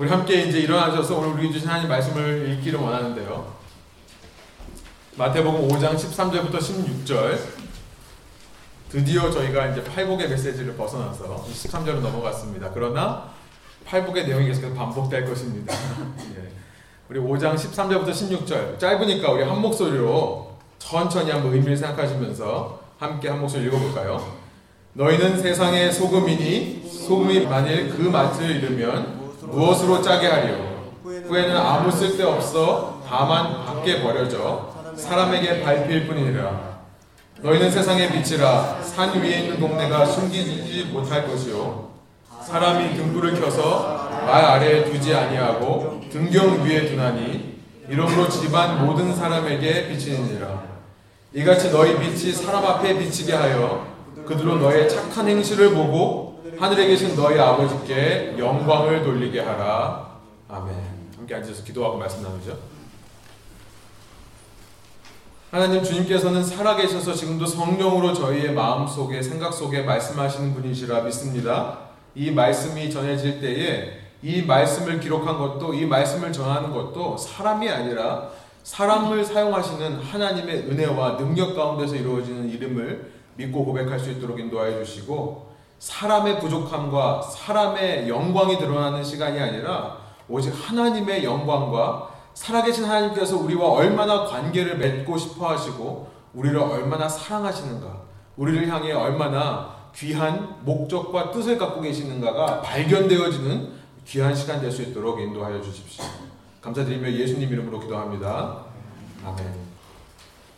우리 함께 이제 일어나셔서 오늘 우리 주신 하나님 말씀을 읽기를 원하는데요. 마태복음 5장 13절부터 16절. 드디어 저희가 이제 팔복의 메시지를 벗어나서 13절로 넘어갔습니다. 그러나 팔복의 내용이 계속 반복될 것입니다. 예. 우리 5장 13절부터 16절. 짧으니까 우리 한 목소리로 천천히 한번 의미를 생각하시면서 함께 한 목소리 읽어볼까요? 너희는 세상의 소금이니 소금이 만일 그 맛을 잃으면 무엇으로 짜게 하리요? 후에는 아무 쓸데 없어 다만 밖에 버려져 사람에게 밟힐 뿐이니라. 너희는 세상의 빛이라 산 위에 있는 동네가 숨기지 못할 것이요 사람이 등불을 켜서 말 아래에 두지 아니하고 등경 위에 두나니 이러므로 집안 모든 사람에게 비치니라. 이같이 너희 빛이 사람 앞에 비치게 하여 그들로 너의 착한 행실을 보고 하늘에 계신 너희 아버지께 영광을 돌리게 하라. 아멘. 함께 앉아서 기도하고 말씀 나누죠. 하나님 주님께서는 살아계셔서 지금도 성령으로 저희의 마음 속에 생각 속에 말씀하시는 분이시라 믿습니다. 이 말씀이 전해질 때에 이 말씀을 기록한 것도 이 말씀을 전하는 것도 사람이 아니라 사람을 사용하시는 하나님의 은혜와 능력 가운데서 이루어지는 이름을 믿고 고백할 수 있도록 인도하여 주시고 사람의 부족함과 사람의 영광이 드러나는 시간이 아니라 오직 하나님의 영광과 살아계신 하나님께서 우리와 얼마나 관계를 맺고 싶어 하시고 우리를 얼마나 사랑하시는가 우리를 향해 얼마나 귀한 목적과 뜻을 갖고 계시는가가 발견되어지는 귀한 시간 될 수 있도록 인도하여 주십시오. 감사드리며 예수님 이름으로 기도합니다. 아멘.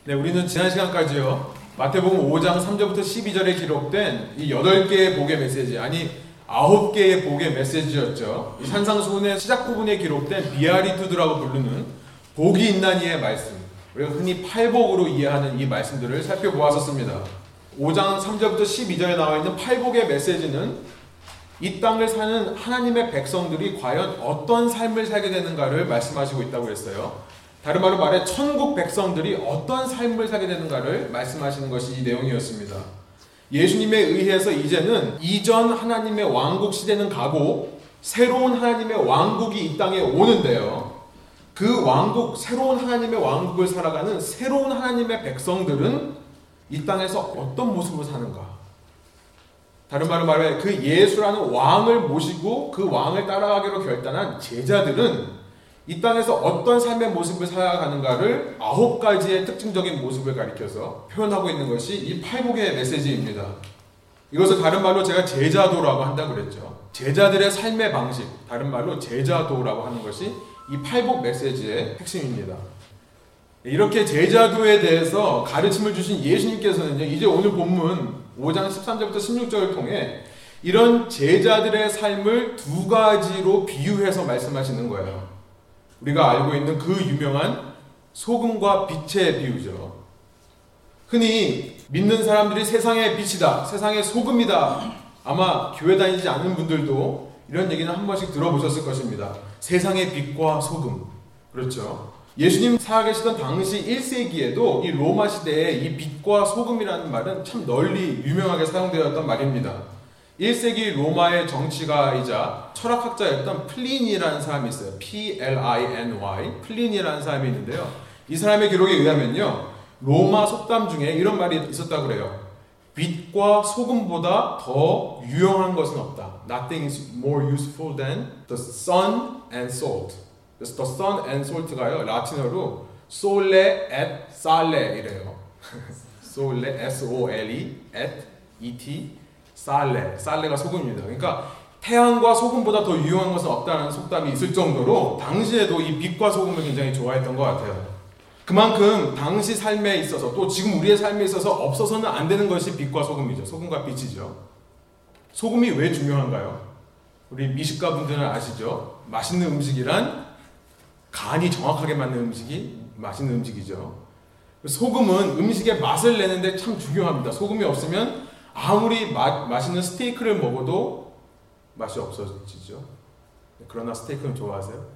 네, 우리는 지난 시간까지요. 마태복음 5장 3절부터 12절에 기록된 이 8개의 복의 메시지, 아니 9개의 복의 메시지였죠. 이 산상수훈의 시작 부분에 기록된 비아리투드라고 부르는 복이 있나니의 말씀. 우리가 흔히 팔복으로 이해하는 이 말씀들을 살펴보았었습니다. 5장 3절부터 12절에 나와 있는 팔복의 메시지는 이 땅을 사는 하나님의 백성들이 과연 어떤 삶을 살게 되는가를 말씀하시고 있다고 했어요. 다른 말로 말해 천국 백성들이 어떤 삶을 살게 되는가를 말씀하시는 것이 이 내용이었습니다. 예수님에 의해서 이제는 이전 하나님의 왕국 시대는 가고 새로운 하나님의 왕국이 이 땅에 오는데요. 그 왕국, 새로운 하나님의 왕국을 살아가는 새로운 하나님의 백성들은 이 땅에서 어떤 모습으로 사는가? 다른 말로 말해 그 예수라는 왕을 모시고 그 왕을 따라가기로 결단한 제자들은 이 땅에서 어떤 삶의 모습을 살아가는가를 아홉 가지의 특징적인 모습을 가리켜서 표현하고 있는 것이 이 팔복의 메시지입니다. 이것을 다른 말로 제가 제자도라고 한다고 그랬죠. 제자들의 삶의 방식, 다른 말로 제자도라고 하는 것이 이 팔복 메시지의 핵심입니다. 이렇게 제자도에 대해서 가르침을 주신 예수님께서는요, 이제 오늘 본문 5장 13절부터 16절을 통해 이런 제자들의 삶을 두 가지로 비유해서 말씀하시는 거예요. 우리가 알고 있는 그 유명한 소금과 빛의 비유죠. 흔히 믿는 사람들이 세상의 빛이다, 세상의 소금이다. 아마 교회 다니지 않는 분들도 이런 얘기는 한 번씩 들어보셨을 것입니다. 세상의 빛과 소금. 그렇죠. 예수님 살아계시던 당시 1세기에도 이 로마 시대에 이 빛과 소금이라는 말은 참 널리 유명하게 사용되었던 말입니다. 1세기 로마의 정치가이자 철학학자였던 플리니라는 사람이 있어요. P-L-I-N-Y. 플리니라는 사람이 있는데요. 이 사람의 기록에 의하면요. 로마 속담 중에 이런 말이 있었다고 그래요. 빛과 소금보다 더 유용한 것은 없다. Nothing is more useful than the sun and salt. the sun and salt가요. 라틴어로 sole et sale 이래요. sole, S-O-L-E, et, E-T, 살레, 살레가 소금입니다. 그러니까 태양과 소금보다 더 유용한 것은 없다는 속담이 있을 정도로 당시에도 이 빛과 소금을 굉장히 좋아했던 것 같아요. 그만큼 당시 삶에 있어서 또 지금 우리의 삶에 있어서 없어서는 안 되는 것이 빛과 소금이죠. 소금과 빛이죠. 소금이 왜 중요한가요? 우리 미식가 분들은 아시죠? 맛있는 음식이란 간이 정확하게 맞는 음식이 맛있는 음식이죠. 소금은 음식의 맛을 내는데 참 중요합니다. 소금이 없으면 아무리 마, 맛있는 스테이크를 먹어도 맛이 없어지죠. 그러나 스테이크는 좋아하세요?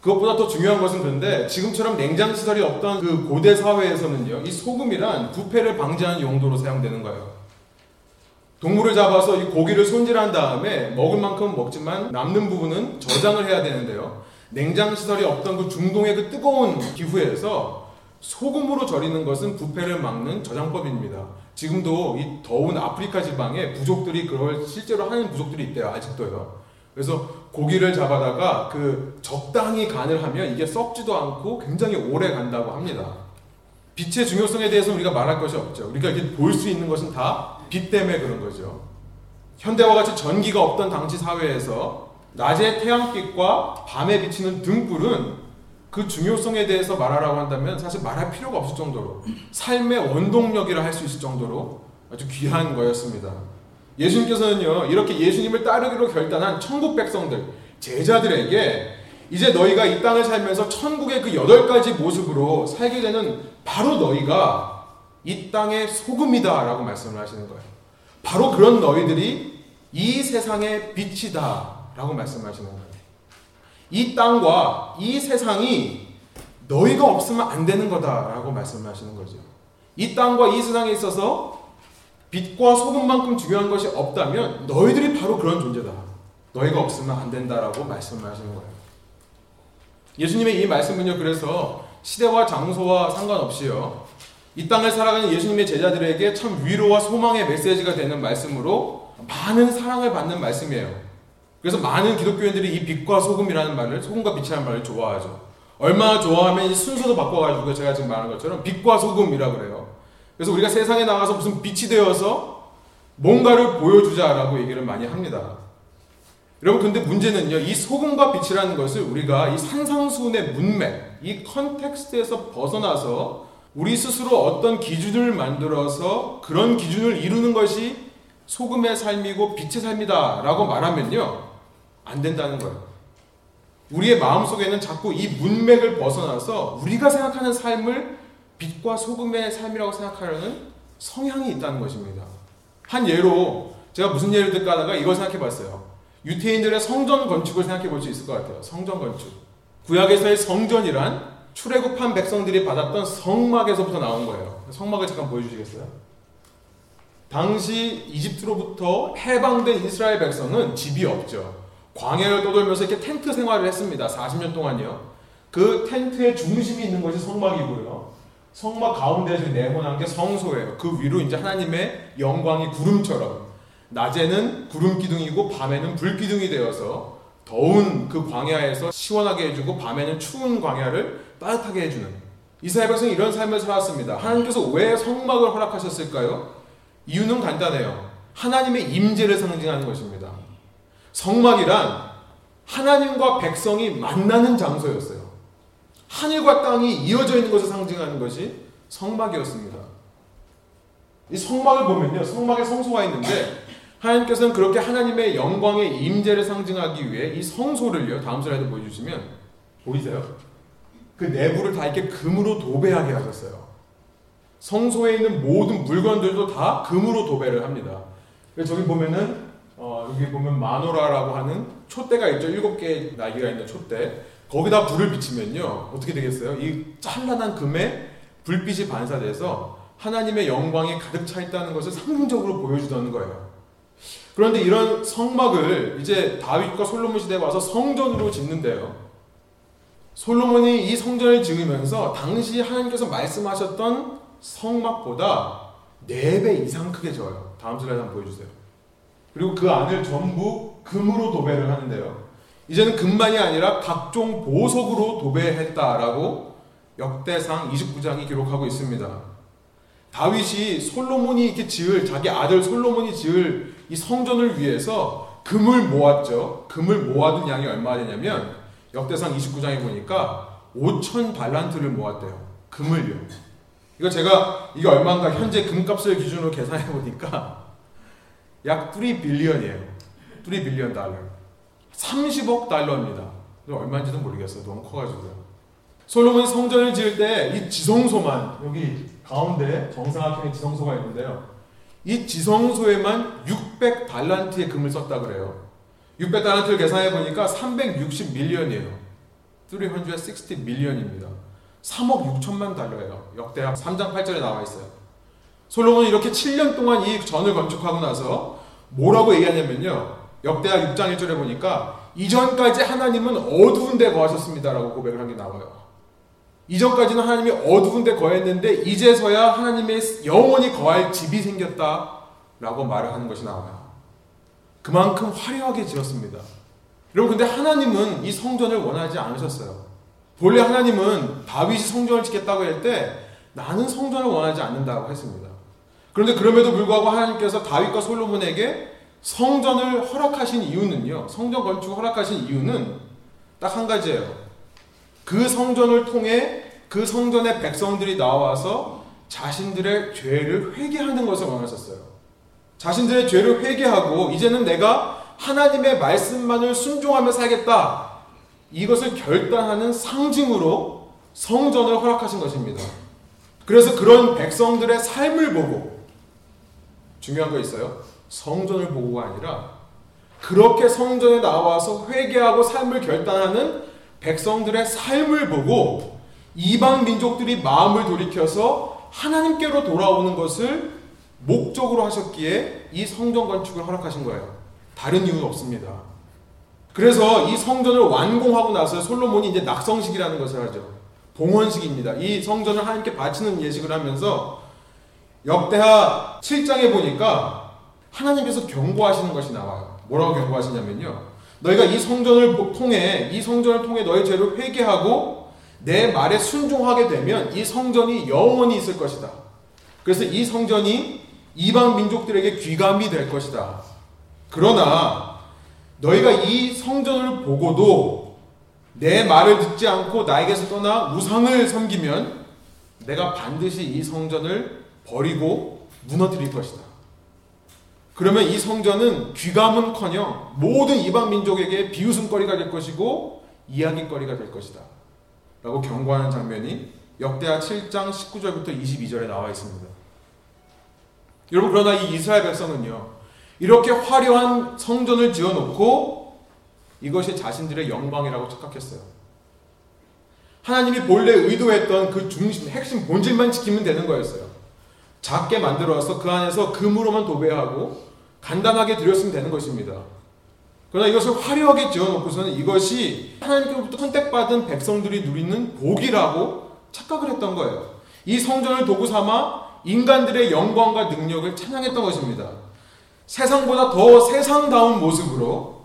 그것보다 더 중요한 것은 그런데 지금처럼 냉장 시설이 없던 그 고대 사회에서는요, 이 소금이란 부패를 방지하는 용도로 사용되는 거예요. 동물을 잡아서 이 고기를 손질한 다음에 먹을 만큼 먹지만 남는 부분은 저장을 해야 되는데요. 냉장 시설이 없던 그 중동의 그 뜨거운 기후에서 소금으로 절이는 것은 부패를 막는 저장법입니다. 지금도 이 더운 아프리카 지방에 부족들이 그걸 실제로 하는 부족들이 있대요. 아직도요. 그래서 고기를 잡아다가 그 적당히 간을 하면 이게 썩지도 않고 굉장히 오래 간다고 합니다. 빛의 중요성에 대해서 우리가 말할 것이 없죠. 우리가 이렇게 볼 수 있는 것은 다 빛 때문에 그런 거죠. 현대와 같이 전기가 없던 당시 사회에서 낮의 태양빛과 밤에 비치는 등불은 그 중요성에 대해서 말하라고 한다면 사실 말할 필요가 없을 정도로 삶의 원동력이라 할 수 있을 정도로 아주 귀한 거였습니다. 예수님께서는요, 이렇게 예수님을 따르기로 결단한 천국 백성들, 제자들에게 이제 너희가 이 땅을 살면서 천국의 그 여덟 가지 모습으로 살게 되는 바로 너희가 이 땅의 소금이다 라고 말씀을 하시는 거예요. 바로 그런 너희들이 이 세상의 빛이다 라고 말씀하시는 거예요. 이 땅과 이 세상이 너희가 없으면 안 되는 거다 라고 말씀하시는 거죠. 이 땅과 이 세상에 있어서 빛과 소금만큼 중요한 것이 없다면 너희들이 바로 그런 존재다. 너희가 없으면 안 된다라고 말씀하시는 거예요. 예수님의 이 말씀은요, 그래서 시대와 장소와 상관없이요, 이 땅을 살아가는 예수님의 제자들에게 참 위로와 소망의 메시지가 되는 말씀으로 많은 사랑을 받는 말씀이에요. 그래서 많은 기독교인들이 이 빛과 소금이라는 말을, 소금과 빛이라는 말을 좋아하죠. 얼마나 좋아하면 이 순서도 바꿔가지고 제가 지금 말한 것처럼 빛과 소금이라고 그래요. 그래서 우리가 세상에 나가서 무슨 빛이 되어서 뭔가를 보여주자라고 얘기를 많이 합니다. 여러분, 근데 문제는요, 이 소금과 빛이라는 것을 우리가 이 산상수훈의 문맥, 이 컨텍스트에서 벗어나서 우리 스스로 어떤 기준을 만들어서 그런 기준을 이루는 것이 소금의 삶이고 빛의 삶이다 라고 말하면요, 안 된다는 거예요. 우리의 마음 속에는 자꾸 이 문맥을 벗어나서 우리가 생각하는 삶을 빛과 소금의 삶이라고 생각하려는 성향이 있다는 것입니다. 한 예로 제가 무슨 예를 들까 하다가 이걸 생각해 봤어요. 유태인들의 성전 건축을 생각해 볼 수 있을 것 같아요. 성전 건축. 구약에서의 성전이란 출애굽한 백성들이 받았던 성막에서부터 나온 거예요. 성막을 잠깐 보여주시겠어요? 당시 이집트로부터 해방된 이스라엘 백성은 집이 없죠. 광야를 떠돌면서 이렇게 텐트 생활을 했습니다. 40년 동안요. 그 텐트의 중심이 있는 것이 성막이고요. 성막 가운데에서 네모난 게 성소예요. 그 위로 이제 하나님의 영광이 구름처럼 낮에는 구름 기둥이고 밤에는 불 기둥이 되어서 더운 그 광야에서 시원하게 해주고 밤에는 추운 광야를 따뜻하게 해주는 이스라엘 백성이 이런 삶을 살았습니다. 하나님께서 왜 성막을 허락하셨을까요? 이유는 간단해요. 하나님의 임재를 상징하는 것입니다. 성막이란 하나님과 백성이 만나는 장소였어요. 하늘과 땅이 이어져 있는 것을 상징하는 것이 성막이었습니다. 이 성막을 보면요. 성막에 성소가 있는데 하나님께서는 그렇게 하나님의 영광의 임재를 상징하기 위해 이 성소를요. 다음 슬라이드 보여주시면 보이세요? 그 내부를 다 이렇게 금으로 도배하게 하셨어요. 성소에 있는 모든 물건들도 다 금으로 도배를 합니다. 저기 보면은 어, 여기 보면 마노라라고 하는 촛대가 있죠. 일곱 개 날개가 있는 촛대. 거기다 불을 비치면요. 어떻게 되겠어요? 이 찬란한 금에 불빛이 반사돼서 하나님의 영광이 가득 차 있다는 것을 상징적으로 보여주던 거예요. 그런데 이런 성막을 이제 다윗과 솔로몬 시대에 와서 성전으로 짓는데요. 솔로몬이 이 성전을 지으면서 당시 하나님께서 말씀하셨던 성막보다 4배 이상 크게 지어요. 다음 슬라이드 한번 보여주세요. 그리고 그 안을 전부 금으로 도배를 하는데요. 이제는 금만이 아니라 각종 보석으로 도배했다라고 역대상 29장이 기록하고 있습니다. 다윗이 솔로몬이 이렇게 지을 자기 아들 솔로몬이 지을 이 성전을 위해서 금을 모았죠. 금을 모아둔 양이 얼마나 되냐면 역대상 29장에 보니까 5천 발란트를 모았대요. 금을요. 이거 제가 이게 얼마인가 현재 금값을 기준으로 계산해 보니까 약 3 빌리언이에요. 3 빌리언 달러. 30억 달러입니다. 얼마인지도 모르겠어요. 너무 커가지고요. 솔로몬이 성전을 지을 때 이 지성소만 여기 가운데 정사각형의 지성소가 있는데요. 이 지성소에만 600달란트의 금을 썼다 그래요. 600달란트를 계산해 보니까 360 밀리언이에요. 360 밀리언입니다. 3억 6천만 달러예요. 역대하 3장 8절에 나와 있어요. 솔로몬은 이렇게 7년 동안 이 전을 건축하고 나서 뭐라고 얘기하냐면요. 역대하 6장 1절에 보니까 이전까지 하나님은 어두운 데 거하셨습니다라고 고백을 한 게 나와요. 이전까지는 하나님이 어두운 데 거했는데 이제서야 하나님의 영원히 거할 집이 생겼다라고 말을 하는 것이 나와요. 그만큼 화려하게 지었습니다. 여러분 근데 하나님은 이 성전을 원하지 않으셨어요. 본래 하나님은 다윗이 성전을 짓겠다고 할 때 나는 성전을 원하지 않는다고 했습니다. 그런데 그럼에도 불구하고 하나님께서 다윗과 솔로몬에게 성전을 허락하신 이유는요. 성전 건축을 허락하신 이유는 딱 한 가지예요. 그 성전을 통해 그 성전의 백성들이 나와서 자신들의 죄를 회개하는 것을 원하셨어요. 자신들의 죄를 회개하고 이제는 내가 하나님의 말씀만을 순종하며 살겠다. 이것을 결단하는 상징으로 성전을 허락하신 것입니다. 그래서 그런 백성들의 삶을 보고 중요한 거 있어요. 성전을 보고가 아니라 그렇게 성전에 나와서 회개하고 삶을 결단하는 백성들의 삶을 보고 이방 민족들이 마음을 돌이켜서 하나님께로 돌아오는 것을 목적으로 하셨기에 이 성전 건축을 허락하신 거예요. 다른 이유는 없습니다. 그래서 이 성전을 완공하고 나서 솔로몬이 이제 낙성식이라는 것을 하죠. 봉헌식입니다. 이 성전을 하나님께 바치는 예식을 하면서 역대하 7장에 보니까 하나님께서 경고하시는 것이 나와요. 뭐라고 경고하시냐면요. 너희가 이 성전을 통해 이 성전을 통해 너희 죄를 회개하고 내 말에 순종하게 되면 이 성전이 영원히 있을 것이다. 그래서 이 성전이 이방 민족들에게 귀감이 될 것이다. 그러나 너희가 이 성전을 보고도 내 말을 듣지 않고 나에게서 떠나 우상을 섬기면 내가 반드시 이 성전을 버리고 무너뜨릴 것이다. 그러면 이 성전은 귀감은커녕 모든 이방 민족에게 비웃음거리가 될 것이고 이야기거리가 될 것이다. 라고 경고하는 장면이 역대하 7장 19절부터 22절에 나와 있습니다. 여러분 그러나 이 이스라엘 백성은요. 이렇게 화려한 성전을 지어 놓고 이것이 자신들의 영광이라고 착각했어요. 하나님이 본래 의도했던 그 중심, 핵심 본질만 지키면 되는 거였어요. 작게 만들어서 그 안에서 금으로만 도배하고 간단하게 드렸으면 되는 것입니다. 그러나 이것을 화려하게 지어놓고서는 이것이 하나님께로부터 선택받은 백성들이 누리는 복이라고 착각을 했던 거예요. 이 성전을 도구 삼아 인간들의 영광과 능력을 찬양했던 것입니다. 세상보다 더 세상다운 모습으로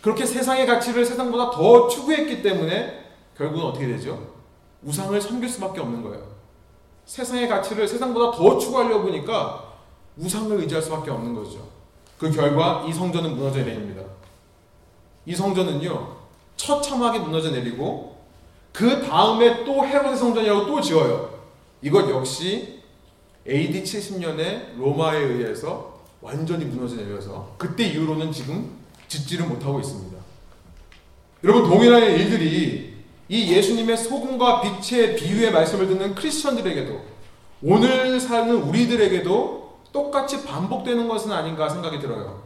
그렇게 세상의 가치를 세상보다 더 추구했기 때문에 결국은 어떻게 되죠? 우상을 섬길 수밖에 없는 거예요. 세상의 가치를 세상보다 더 추구하려고 보니까 우상을 의지할 수밖에 없는 거죠. 그 결과 이 성전은 무너져 내립니다. 이 성전은요, 처참하게 무너져 내리고, 그 다음에 또 헤로드 성전이라고 또 지어요. 이것 역시 AD 70년에 로마에 의해서 완전히 무너져 내려서 그때 이후로는 지금 짓지를 못하고 있습니다. 여러분, 동일한 일들이 이 예수님의 소금과 빛의 비유의 말씀을 듣는 크리스천들에게도 오늘 사는 우리들에게도 똑같이 반복되는 것은 아닌가 생각이 들어요.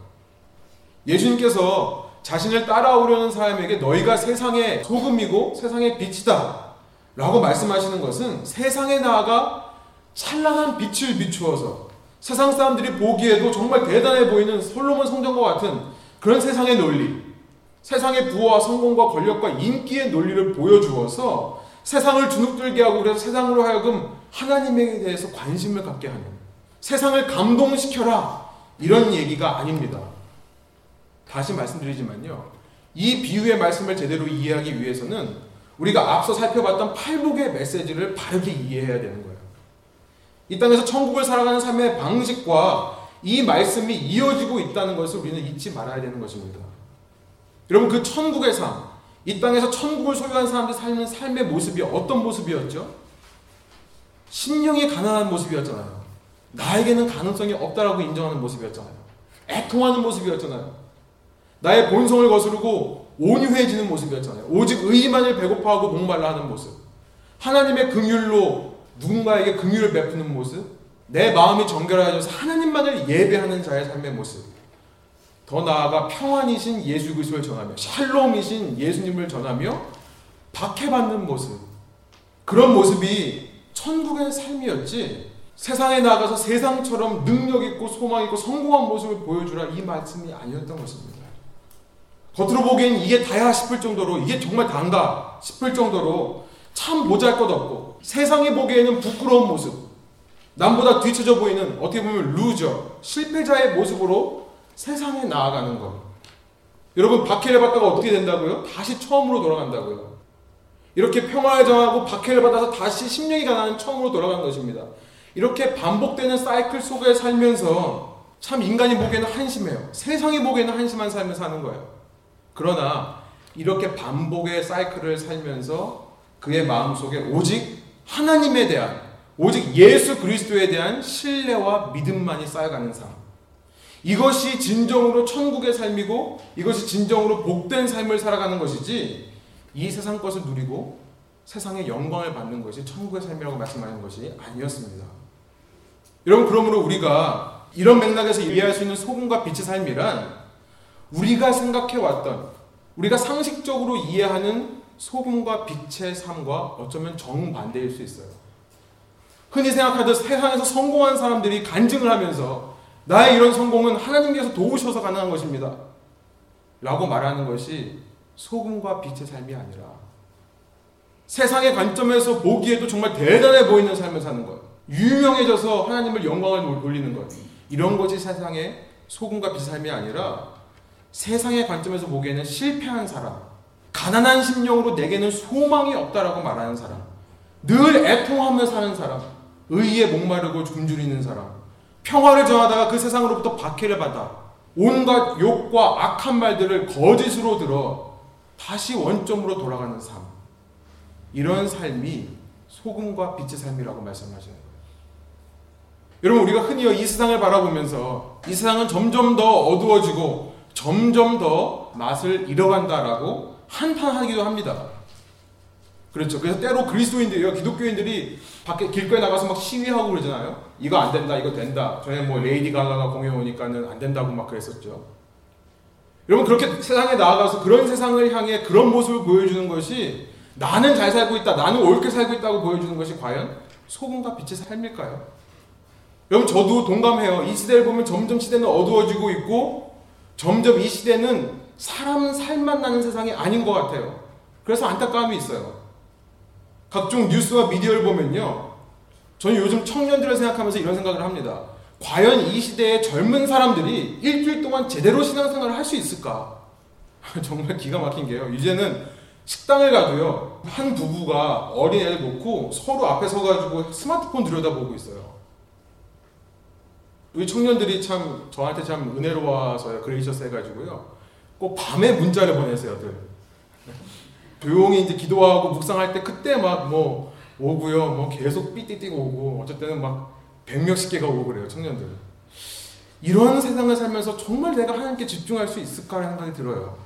예수님께서 자신을 따라오려는 사람에게 너희가 세상의 소금이고 세상의 빛이다. 라고 말씀하시는 것은 세상에 나아가 찬란한 빛을 비추어서 세상 사람들이 보기에도 정말 대단해 보이는 솔로몬 성전과 같은 그런 세상의 논리, 세상의 부와 성공과 권력과 인기의 논리를 보여주어서 세상을 주눅들게 하고 그래서 세상으로 하여금 하나님에 대해서 관심을 갖게 하는 세상을 감동시켜라. 이런 얘기가 아닙니다. 다시 말씀드리지만요. 이 비유의 말씀을 제대로 이해하기 위해서는 우리가 앞서 살펴봤던 팔복의 메시지를 바르게 이해해야 되는 거예요. 이 땅에서 천국을 살아가는 삶의 방식과 이 말씀이 이어지고 있다는 것을 우리는 잊지 말아야 되는 것입니다. 여러분, 그 천국의 삶, 이 땅에서 천국을 소유한 사람들 살는 삶의 모습이 어떤 모습이었죠? 심령이 가난한 모습이었잖아요. 나에게는 가능성이 없다라고 인정하는 모습이었잖아요. 애통하는 모습이었잖아요. 나의 본성을 거스르고 온유해지는 모습이었잖아요. 오직 의만을 배고파하고 목말라 하는 모습. 하나님의 긍휼로 누군가에게 긍휼을 베푸는 모습. 내 마음이 정결하여져서 하나님만을 예배하는 자의 삶의 모습. 더 나아가 평안이신 예수 그리스도를 전하며 샬롬이신 예수님을 전하며 박해받는 모습. 그런 모습이 천국의 삶이었지 세상에 나가서 세상처럼 능력 있고 소망 있고 성공한 모습을 보여주라 이 말씀이 아니었던 것입니다. 겉으로 보기엔 이게 다야 싶을 정도로 이게 정말 단가 싶을 정도로 참 보잘것없고 세상이 보기에는 부끄러운 모습 남보다 뒤처져 보이는 어떻게 보면 loser 실패자의 모습으로 세상에 나아가는 것. 여러분 박해를 받다가 어떻게 된다고요? 다시 처음으로 돌아간다고요. 이렇게 평화를 정하고 박해를 받아서 다시 심령이 가난한 처음으로 돌아간 것입니다. 이렇게 반복되는 사이클 속에 살면서 참 인간이 보기에는 한심해요. 세상이 보기에는 한심한 삶을 사는 거예요. 그러나 이렇게 반복의 사이클을 살면서 그의 마음속에 오직 하나님에 대한 오직 예수 그리스도에 대한 신뢰와 믿음만이 쌓여가는 삶. 이것이 진정으로 천국의 삶이고 이것이 진정으로 복된 삶을 살아가는 것이지 이 세상 것을 누리고 세상의 영광을 받는 것이 천국의 삶이라고 말씀하는 것이 아니었습니다. 여러분 그러므로 우리가 이런 맥락에서 이해할 수 있는 소금과 빛의 삶이란 우리가 생각해 왔던 우리가 상식적으로 이해하는 소금과 빛의 삶과 어쩌면 정반대일 수 있어요. 흔히 생각하듯 세상에서 성공한 사람들이 간증을 하면서 나의 이런 성공은 하나님께서 도우셔서 가능한 것입니다. 라고 말하는 것이 소금과 빛의 삶이 아니라 세상의 관점에서 보기에도 정말 대단해 보이는 삶을 사는 것. 유명해져서 하나님을 영광을 돌리는 것. 이런 것이 세상의 소금과 빛의 삶이 아니라 세상의 관점에서 보기에는 실패한 사람, 가난한 심령으로 내게는 소망이 없다라고 말하는 사람, 늘 애통하며 사는 사람, 의에 목마르고 굶주리는 사람, 평화를 정하다가 그 세상으로부터 박해를 받아 온갖 욕과 악한 말들을 거짓으로 들어 다시 원점으로 돌아가는 삶. 이런 삶이 소금과 빛의 삶이라고 말씀하시는 거예요. 여러분, 우리가 흔히 이 세상을 바라보면서 이 세상은 점점 더 어두워지고 점점 더 맛을 잃어간다라고 한탄하기도 합니다. 그렇죠. 그래서 때로 그리스도인들이요, 기독교인들이 밖에 길거리 나가서 막 시위하고 그러잖아요. 이거 안 된다, 이거 된다. 전에 뭐 레이디 가가가 공연 오니까는 안 된다고 막 그랬었죠. 여러분 그렇게 세상에 나아가서 그런 세상을 향해 그런 모습을 보여주는 것이 나는 잘 살고 있다, 나는 옳게 살고 있다고 보여주는 것이 과연 소금과 빛의 삶일까요? 여러분 저도 동감해요. 이 시대를 보면 점점 시대는 어두워지고 있고 점점 이 시대는 사람 살만 나는 세상이 아닌 것 같아요. 그래서 안타까움이 있어요. 각종 뉴스와 미디어를 보면요. 저는 요즘 청년들을 생각하면서 이런 생각을 합니다. 과연 이 시대의 젊은 사람들이 일주일 동안 제대로 신앙생활을 할 수 있을까? 정말 기가 막힌 게요. 이제는 식당을 가도요. 한 부부가 어린애를 놓고 서로 앞에 서가지고 스마트폰 들여다보고 있어요. 우리 청년들이 참 저한테 참 은혜로워서 gracious 해가지고요. 꼭 밤에 문자를 보내세요, 들. 조용히 이제 기도하고 묵상할 때 그때 막뭐 오고요. 뭐 계속 삐띠띠고 오고 때는 막 백몇십 개가 오고 그래요. 청년들. 이런 세상을 살면서 정말 내가 하나님께 집중할 수 있을까라는 생각이 들어요.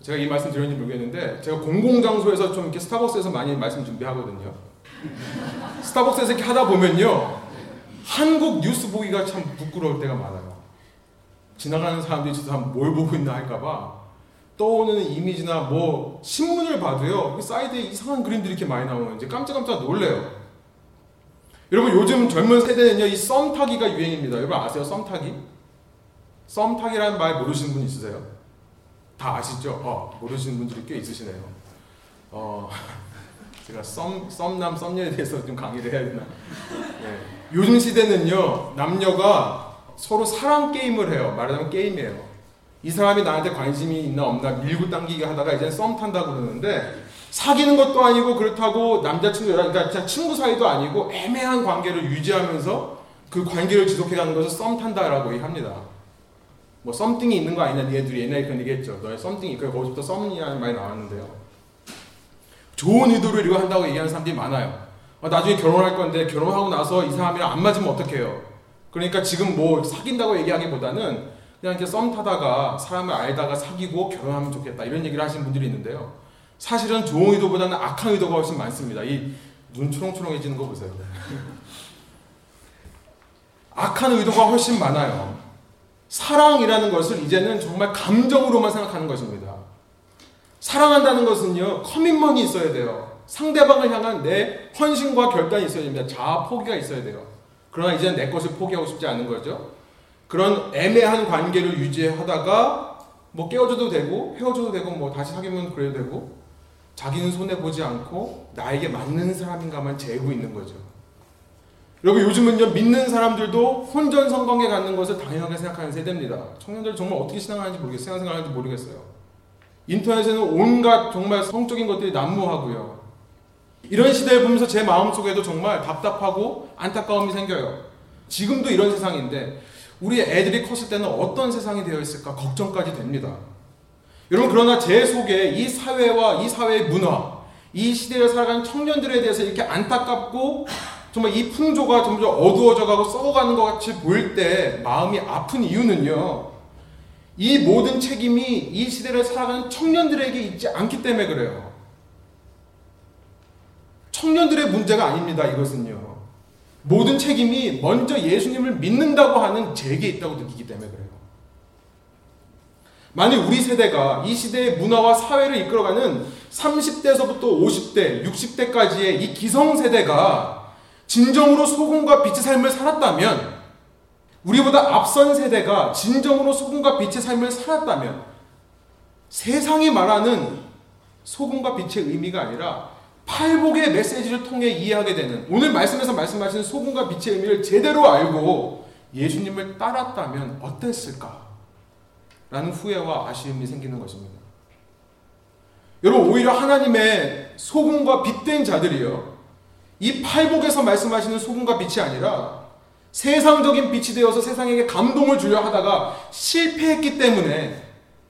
제가 이 말씀 드렸는지 모르겠는데 제가 공공장소에서 좀 이렇게 스타벅스에서 많이 말씀 준비하거든요. 스타벅스에서 이렇게 하다 보면요. 한국 뉴스 보기가 참 부끄러울 때가 많아요. 지나가는 사람들이 저 사람 뭘 보고 있나 할까봐 떠오르는 이미지나 뭐 신문을 봐도요 사이드에 이상한 그림들이 이렇게 많이 나오는 이제 깜짝깜짝 놀래요. 여러분 요즘 젊은 세대는요 이 썸 타기가 유행입니다. 여러분 아세요 썸 타기? 썸 타기라는 말 모르시는 분 있으세요? 다 아시죠? 어, 모르시는 분들이 꽤 있으시네요. 어, 제가 썸, 썸남, 썸녀에 대해서 좀 강의를 해야 되나? 네. 요즘 시대는요 남녀가 서로 사랑 게임을 해요. 말하자면 게임이에요. 이 사람이 나한테 관심이 있나 없나 밀고 당기게 하다가 이제 썸 탄다고 그러는데 사귀는 것도 아니고 그렇다고 남자친구 그러니까 그냥 친구 사이도 아니고 애매한 관계를 유지하면서 그 관계를 지속해가는 것을 썸 탄다라고 합니다. 뭐 썸띵이 있는 거 아니냐 니네들이 옛날에 그런 얘기했죠. 너의 썸띵이 그래 거기서부터 썸이라는 말이 나왔는데요. 좋은 의도로 이거 한다고 얘기하는 사람들이 많아요. 아, 나중에 결혼할 건데 결혼하고 나서 이 사람이랑 안 맞으면 어떡해요? 그러니까 지금 뭐 사귄다고 얘기하기보다는 그냥 이렇게 썸 타다가 사람을 알다가 사귀고 결혼하면 좋겠다 이런 얘기를 하시는 분들이 있는데요. 사실은 좋은 의도보다는 악한 의도가 훨씬 많습니다. 이 눈 초롱초롱해지는 거 보세요. 악한 의도가 훨씬 많아요. 사랑이라는 것을 이제는 정말 감정으로만 생각하는 것입니다. 사랑한다는 것은요, 커밋먼이 있어야 돼요. 상대방을 향한 내 헌신과 결단이 있어야 됩니다. 자아 포기가 있어야 돼요. 그러나 이제는 내 것을 포기하고 싶지 않은 거죠. 그런 애매한 관계를 유지하다가 뭐 깨워줘도 되고 헤어져도 되고 뭐 다시 사귀면 그래도 되고 자기는 손해 보지 않고 나에게 맞는 사람인가만 재고 있는 거죠. 여러분 요즘은요 믿는 사람들도 혼전 성관계 갖는 것을 당연하게 생각하는 세대입니다. 청년들 정말 어떻게 신앙하는지 모르겠어요. 신앙생활하는지 모르겠어요. 인터넷에는 온갖 정말 성적인 것들이 난무하고요. 이런 시대를 보면서 제 마음속에도 정말 답답하고 안타까움이 생겨요. 지금도 이런 세상인데 우리 애들이 컸을 때는 어떤 세상이 되어 있을까 걱정까지 됩니다. 여러분 그러나 제 속에 이 사회와 이 사회의 문화, 이 시대를 살아가는 청년들에 대해서 이렇게 안타깝고 정말 이 풍조가 점점 어두워져 가고 썩어가는 것 같이 보일 때 마음이 아픈 이유는요. 이 모든 책임이 이 시대를 살아가는 청년들에게 있지 않기 때문에 그래요. 청년들의 문제가 아닙니다. 이것은요. 모든 책임이 먼저 예수님을 믿는다고 하는 제게 있다고 느끼기 때문에 그래요. 만약 우리 세대가 이 시대의 문화와 사회를 이끌어가는 30대에서부터 50대, 60대까지의 이 기성세대가 진정으로 소금과 빛의 삶을 살았다면, 우리보다 앞선 세대가 진정으로 소금과 빛의 삶을 살았다면, 세상이 말하는 소금과 빛의 의미가 아니라 팔복의 메시지를 통해 이해하게 되는 오늘 말씀에서 말씀하시는 소금과 빛의 의미를 제대로 알고 예수님을 따랐다면 어땠을까? 라는 후회와 아쉬움이 생기는 것입니다. 여러분, 오히려 하나님의 소금과 빛된 자들이요. 이 팔복에서 말씀하시는 소금과 빛이 아니라 세상적인 빛이 되어서 세상에게 감동을 주려 하다가 실패했기 때문에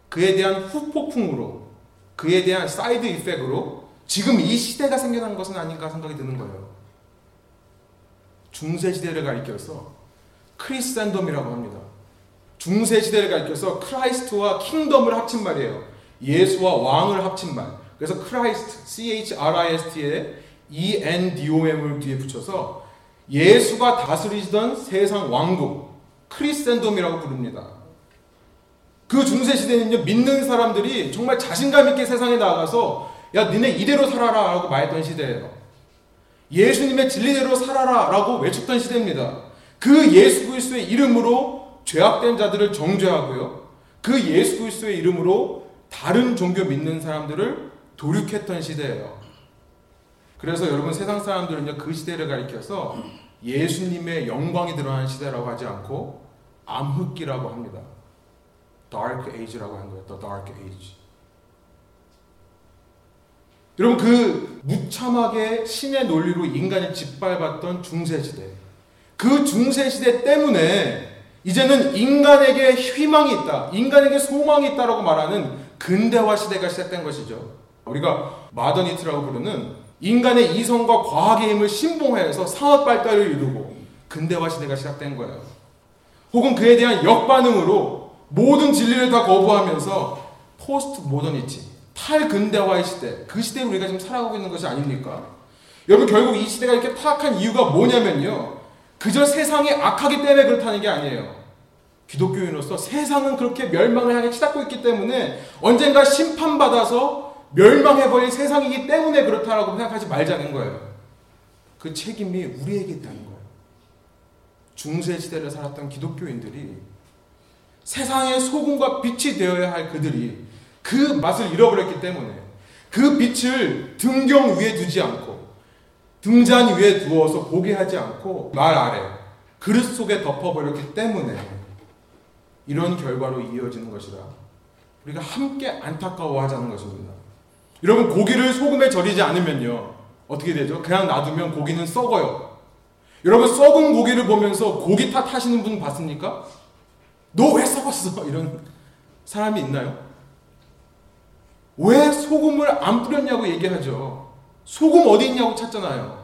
그에 대한 후폭풍으로 그에 대한 side effect로 지금 이 시대가 생겨난 것은 아닌가 생각이 드는 거예요. 중세 시대를 가리켜서 Christendom이라고 합니다. 중세 시대를 가리켜서 Christ와 kingdom을 합친 말이에요. 예수와 왕을 합친 말. 그래서 Christ, C-H-R-I-S-T에 E-N-D-O-M을 뒤에 붙여서 예수가 다스리시던 세상 왕국, Christendom이라고 부릅니다. 그 중세 시대는요, 믿는 사람들이 정말 자신감 있게 세상에 나가서 야, 니네 이대로 살아라 라고 말했던 시대예요. 예수님의 진리대로 살아라 라고 외쳤던 시대입니다. 그 예수 그리스도의 이름으로 죄악된 자들을 정죄하고요. 그 예수 그리스도의 이름으로 다른 종교 믿는 사람들을 도륙했던 시대예요. 그래서 여러분 세상 사람들은요 그 시대를 가리켜서 예수님의 영광이 드러나는 시대라고 하지 않고 암흑기라고 합니다. Dark Age라고 한 거예요. The Dark Age. 여러분 그 무참하게 신의 논리로 인간을 짓밟았던 중세시대. 그 중세시대 때문에 이제는 인간에게 희망이 있다 인간에게 소망이 있다라고 말하는 근대화 시대가 시작된 것이죠. 우리가 마더니트라고 부르는 인간의 이성과 과학의 힘을 신봉해서 사업 발달을 이루고 근대화 시대가 시작된 거예요. 혹은 그에 대한 역반응으로 모든 진리를 다 거부하면서 포스트 모더니티 탈근대화의 시대, 그 시대에 우리가 지금 살아가고 있는 것이 아닙니까? 여러분 결국 이 시대가 이렇게 타락한 이유가 뭐냐면요. 그저 세상이 악하기 때문에 그렇다는 게 아니에요. 기독교인으로서 세상은 그렇게 멸망을 향해 치닫고 있기 때문에 언젠가 심판받아서 멸망해버릴 세상이기 때문에 그렇다라고 생각하지 말자는 거예요. 그 책임이 우리에게 있다는 거예요. 중세 시대를 살았던 기독교인들이 세상의 소금과 빛이 되어야 할 그들이 그 맛을 잃어버렸기 때문에 그 빛을 등경 위에 두지 않고 등잔 위에 두어서 보게 하지 않고 말 아래 그릇 속에 덮어버렸기 때문에 이런 결과로 이어지는 것이다. 우리가 함께 안타까워하자는 것입니다. 여러분 고기를 소금에 절이지 않으면요 어떻게 되죠? 그냥 놔두면 고기는 썩어요. 여러분 썩은 고기를 보면서 고기 탓하시는 분 봤습니까? 너 왜 썩었어? 이런 사람이 있나요? 왜 소금을 안 뿌렸냐고 얘기하죠. 소금 어디 있냐고 찾잖아요.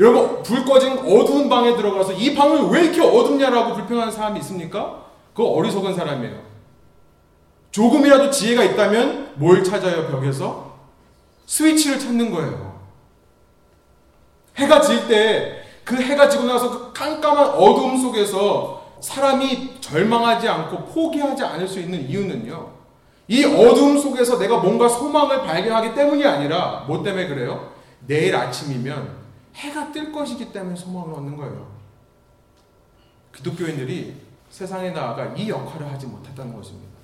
여러분, 불 꺼진 어두운 방에 들어가서 이 방을 왜 이렇게 어둡냐라고 불평하는 사람이 있습니까? 그거 어리석은 사람이에요. 조금이라도 지혜가 있다면 뭘 찾아요, 벽에서? 스위치를 찾는 거예요. 해가 질 때 그 해가 지고 나서 그 깜깜한 어두움 속에서 사람이 절망하지 않고 포기하지 않을 수 있는 이유는요. 이 어둠 속에서 내가 뭔가 소망을 발견하기 때문이 아니라 뭐 때문에 그래요? 내일 아침이면 해가 뜰 것이기 때문에 소망을 얻는 거예요. 기독교인들이 세상에 나아가 이 역할을 하지 못했다는 것입니다.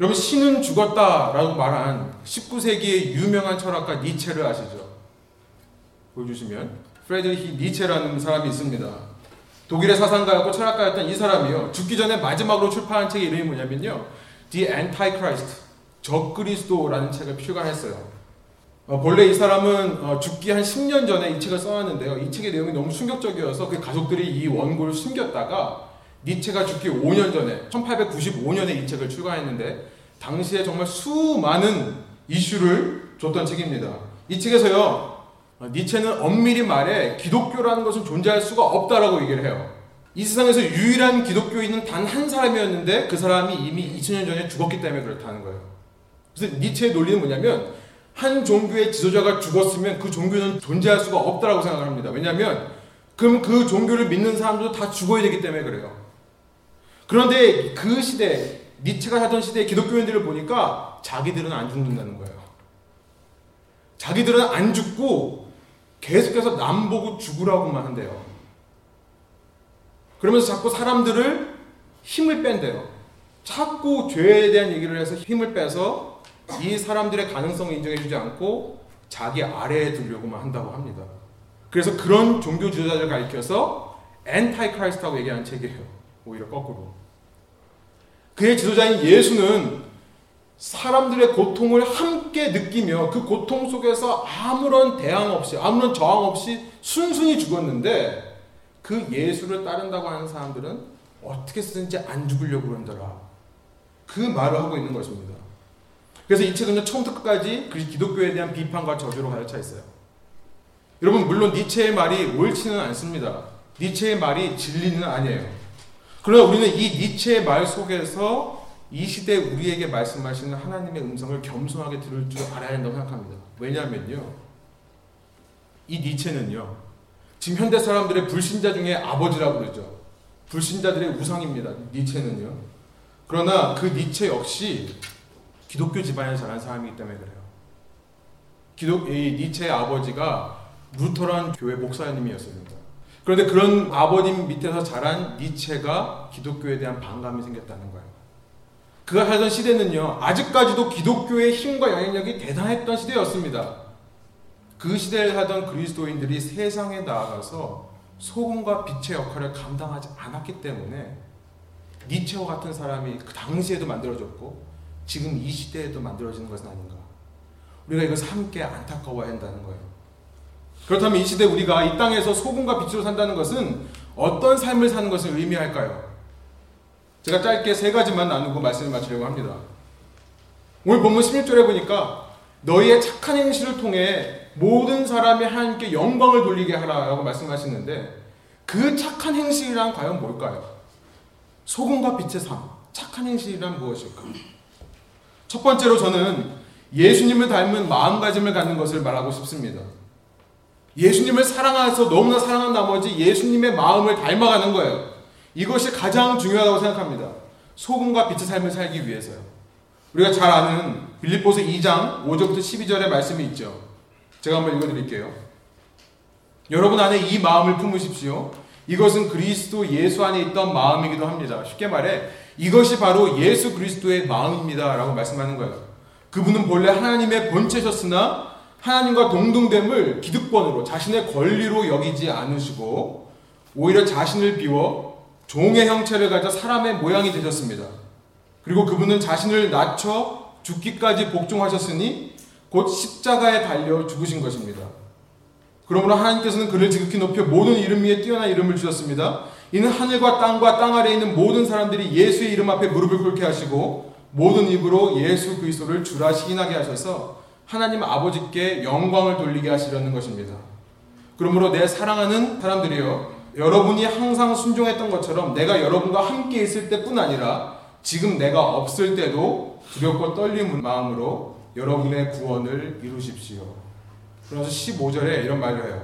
여러분 신은 죽었다라고 말한 19세기의 유명한 철학가 니체를 아시죠? 보여주시면 프레드리히 니체라는 사람이 있습니다. 독일의 사상가였고 철학가였던 이 사람이요. 죽기 전에 마지막으로 출판한 책의 이름이 뭐냐면요. The Antichrist, 적그리스도라는 책을 출간했어요. 어, 본래 이 사람은 어, 죽기 한 10년 전에 이 책을 써왔는데요. 이 책의 내용이 너무 충격적이어서 그 가족들이 이 원고를 숨겼다가 니체가 죽기 5년 전에 1895년에 이 책을 출간했는데 당시에 정말 수많은 이슈를 줬던 책입니다. 이 책에서요. 어, 니체는 엄밀히 말해 기독교라는 것은 존재할 수가 없다라고 얘기를 해요. 이 세상에서 유일한 기독교인은 단 한 사람이었는데 그 사람이 이미 2000년 전에 죽었기 때문에 그렇다는 거예요. 그래서 니체의 논리는 뭐냐면 한 종교의 지도자가 죽었으면 그 종교는 존재할 수가 없다라고 생각을 합니다. 왜냐하면 그럼 그 종교를 믿는 사람도 다 죽어야 되기 때문에 그래요. 그런데 그 시대, 니체가 살던 시대의 기독교인들을 보니까 자기들은 안 죽는다는 거예요. 자기들은 안 죽고 계속해서 남 보고 죽으라고만 한대요. 그러면서 자꾸 사람들을 힘을 뺀대요. 자꾸 죄에 대한 얘기를 해서 힘을 빼서 이 사람들의 가능성을 인정해주지 않고 자기 아래에 두려고만 한다고 합니다. 그래서 그런 종교 지도자를 가리켜서 Antichrist라고 얘기하는 책이에요. 오히려 거꾸로. 그의 지도자인 예수는 사람들의 고통을 함께 느끼며 그 고통 속에서 아무런 대항 없이, 아무런 저항 없이 순순히 죽었는데 그 예수를 따른다고 하는 사람들은 어떻게 쓰든지 안 죽으려고 그런다라. 그 말을 하고 있는 것입니다. 그래서 이 책은 처음부터 끝까지 그 기독교에 대한 비판과 저주로 가득 차 있어요. 여러분 물론 니체의 말이 옳지는 않습니다. 니체의 말이 진리는 아니에요. 그러나 우리는 이 니체의 말 속에서 이 시대 우리에게 말씀하시는 하나님의 음성을 겸손하게 들을 줄 알아야 한다고 생각합니다. 왜냐하면요. 이 니체는요. 지금 현대 사람들의 불신자 중에 아버지라고 그러죠. 불신자들의 우상입니다. 니체는요. 그러나 그 니체 역시 기독교 집안에 자란 사람이기 때문에 그래요. 기독 이 니체의 아버지가 루터란 교회 목사님이었습니다. 그런데 그런 아버님 밑에서 자란 니체가 기독교에 대한 반감이 생겼다는 거예요. 그가 살던 시대는요, 아직까지도 기독교의 힘과 영향력이 대단했던 시대였습니다. 그 시대에 살던 그리스도인들이 세상에 나아가서 소금과 빛의 역할을 감당하지 않았기 때문에 니체와 같은 사람이 그 당시에도 만들어졌고 지금 이 시대에도 만들어지는 것은 아닌가. 우리가 이것을 함께 안타까워야 한다는 거예요. 그렇다면 이 시대 우리가 이 땅에서 소금과 빛으로 산다는 것은 어떤 삶을 사는 것을 의미할까요? 제가 짧게 세 가지만 나누고 말씀을 마치려고 합니다. 오늘 본문 16절에 보니까 너희의 착한 행실을 통해 모든 사람이 하나님께 영광을 돌리게 하라라고 말씀하시는데 그 착한 행실이란 과연 뭘까요? 소금과 빛의 삶, 착한 행실이란 무엇일까? 첫 번째로 저는 예수님을 닮은 마음가짐을 갖는 것을 말하고 싶습니다. 예수님을 사랑해서 너무나 사랑한 나머지 예수님의 마음을 닮아가는 거예요. 이것이 가장 중요하다고 생각합니다. 소금과 빛의 삶을 살기 위해서요. 우리가 잘 아는 빌립보서 2장 5절부터 12절의 말씀이 있죠. 제가 한번 읽어드릴게요. 여러분 안에 이 마음을 품으십시오. 이것은 그리스도 예수 안에 있던 마음이기도 합니다. 쉽게 말해 이것이 바로 예수 그리스도의 마음입니다. 라고 말씀하는 거예요. 그분은 본래 하나님의 본체셨으나 하나님과 동등됨을 기득권으로 자신의 권리로 여기지 않으시고 오히려 자신을 비워 종의 형체를 가져 사람의 모양이 되셨습니다. 그리고 그분은 자신을 낮춰 죽기까지 복종하셨으니 곧 십자가에 달려 죽으신 것입니다. 그러므로 하나님께서는 그를 지극히 높여 모든 이름 위에 뛰어난 이름을 주셨습니다. 이는 하늘과 땅과 땅 아래에 있는 모든 사람들이 예수의 이름 앞에 무릎을 꿇게 하시고 모든 입으로 예수 그리스도를 주라 시인하게 하셔서 하나님 아버지께 영광을 돌리게 하시려는 것입니다. 그러므로 내 사랑하는 사람들이여 여러분이 항상 순종했던 것처럼 내가 여러분과 함께 있을 때뿐 아니라 지금 내가 없을 때도 두렵고 떨리는 마음으로 여러분의 구원을 이루십시오. 그래서 15절에 이런 말을 해요.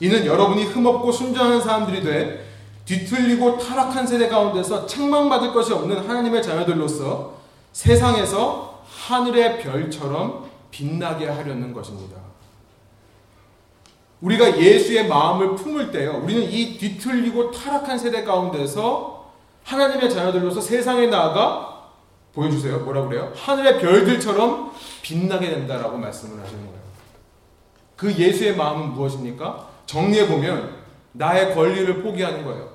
이는 여러분이 흠없고 순전한 사람들이 돼 뒤틀리고 타락한 세대 가운데서 책망받을 것이 없는 하나님의 자녀들로서 세상에서 하늘의 별처럼 빛나게 하려는 것입니다. 우리가 예수의 마음을 품을 때요. 우리는 이 뒤틀리고 타락한 세대 가운데서 하나님의 자녀들로서 세상에 나아가 보여주세요. 뭐라 그래요? 하늘의 별들처럼 빛나게 된다라고 말씀을 하시는 거예요. 그 예수의 마음은 무엇입니까? 정리해 보면 나의 권리를 포기하는 거예요.